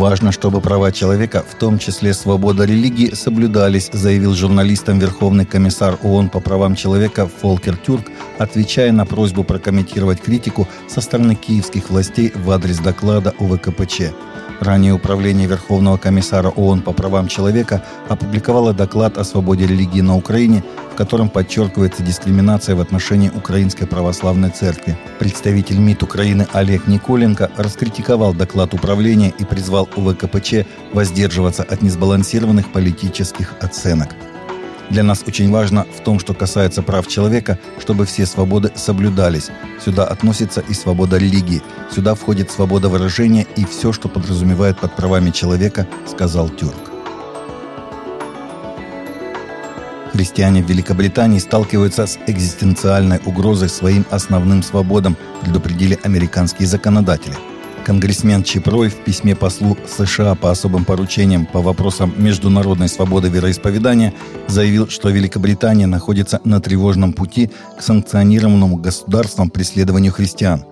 Важно, чтобы права человека, в том числе свобода религии, соблюдались, заявил журналистам Верховный комиссар ООН по правам человека Фолкер Тюрк, отвечая на просьбу прокомментировать критику со стороны киевских властей в адрес доклада УВКПЧ. Ранее Управление Верховного комиссара ООН по правам человека опубликовало доклад о свободе религии на Украине, в котором подчеркивается дискриминация в отношении Украинской Православной Церкви. Представитель МИД Украины Олег Николенко раскритиковал доклад управления и призвал УВКПЧ воздерживаться от несбалансированных политических оценок. Для нас очень важно в том, что касается прав человека, чтобы все свободы соблюдались. Сюда относится и свобода религии. Сюда входит свобода выражения и все, что подразумевает под правами человека, сказал Тюрк. Христиане в Великобритании сталкиваются с экзистенциальной угрозой своим основным свободам, предупредили американские законодатели – Конгрессмен Чипрой в письме послу США по особым поручениям по вопросам международной свободы вероисповедания заявил, что Великобритания находится на тревожном пути к санкционированному государством преследованию христиан.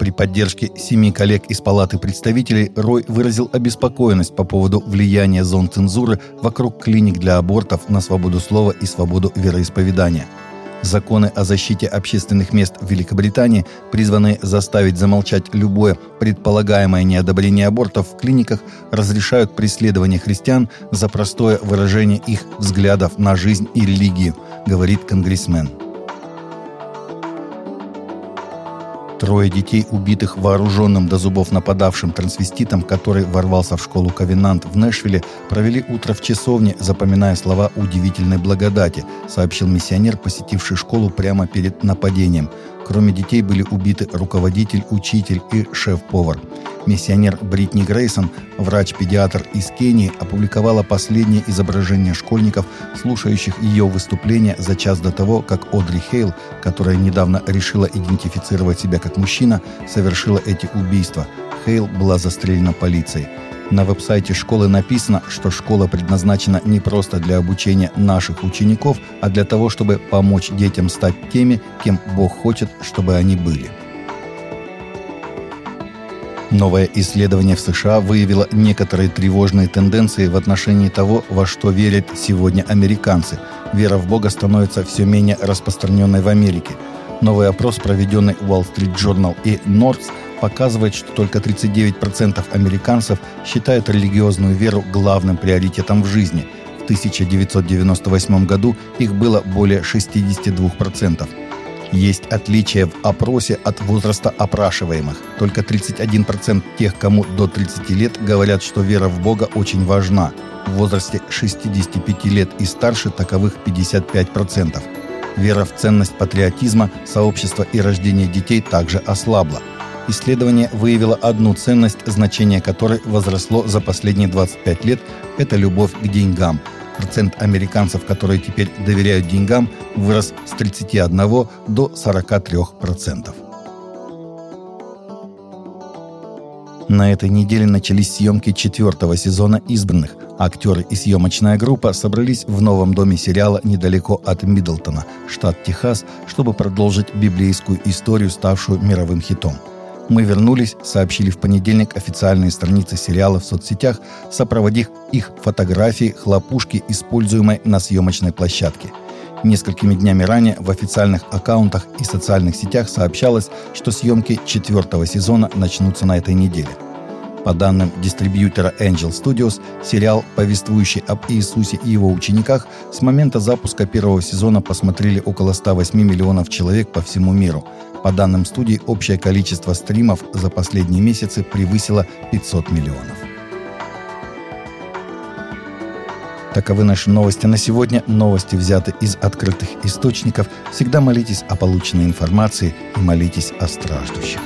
При поддержке семи коллег из Палаты представителей Рой выразил обеспокоенность по поводу влияния зон цензуры вокруг клиник для абортов на свободу слова и свободу вероисповедания – Законы о защите общественных мест в Великобритании призваны заставить замолчать любое предполагаемое неодобрение абортов в клиниках, разрешают преследование христиан за простое выражение их взглядов на жизнь и религию, говорит конгрессмен. Трое детей, убитых вооруженным до зубов нападавшим трансвеститом, который ворвался в школу Ковенант в Нэшвилле, провели утро в часовне, запоминая слова удивительной благодати, сообщил миссионер, посетивший школу прямо перед нападением. Кроме детей были убиты руководитель, учитель и шеф-повар. Миссионер Бритни Грейсон, врач-педиатр из Кении, опубликовала последнее изображение школьников, слушающих ее выступление за час до того, как Одри Хейл, которая недавно решила идентифицировать себя как мужчина, совершила эти убийства. Хейл была застрелена полицией. На веб-сайте школы написано, что школа предназначена не просто для обучения наших учеников, а для того, чтобы помочь детям стать теми, кем Бог хочет, чтобы они были. Новое исследование в США выявило некоторые тревожные тенденции в отношении того, во что верят сегодня американцы. Вера в Бога становится все менее распространенной в Америке. Новый опрос, проведенный Wall Street Journal и Nord's, показывает, что только 39% американцев считают религиозную веру главным приоритетом в жизни. В 1998 году их было более 62%. Есть отличия в опросе от возраста опрашиваемых. Только 31% тех, кому до 30 лет, говорят, что вера в Бога очень важна. В возрасте 65 лет и старше таковых 55%. Вера в ценность патриотизма, сообщества и рождения детей также ослабла – Исследование выявило одну ценность, значение которой возросло за последние 25 лет – это любовь к деньгам. Процент американцев, которые теперь доверяют деньгам, вырос с 31 до 43%. На этой неделе начались съемки четвертого сезона «Избранных». Актеры и съемочная группа собрались в новом доме сериала недалеко от Миддлтона, штат Техас, чтобы продолжить библейскую историю, ставшую мировым хитом – мы вернулись, сообщили в понедельник официальные страницы сериала в соцсетях, сопроводив их фотографии хлопушки, используемой на съемочной площадке. Несколькими днями ранее в официальных аккаунтах и социальных сетях сообщалось, что съемки четвертого сезона начнутся на этой неделе. По данным дистрибьютора Angel Studios, сериал, повествующий об Иисусе и его учениках, с момента запуска первого сезона посмотрели около 108 миллионов человек по всему миру – по данным студии, общее количество стримов за последние месяцы превысило 500 миллионов. Таковы наши новости на сегодня. Новости взяты из открытых источников. Всегда молитесь о полученной информации и молитесь о страждущих.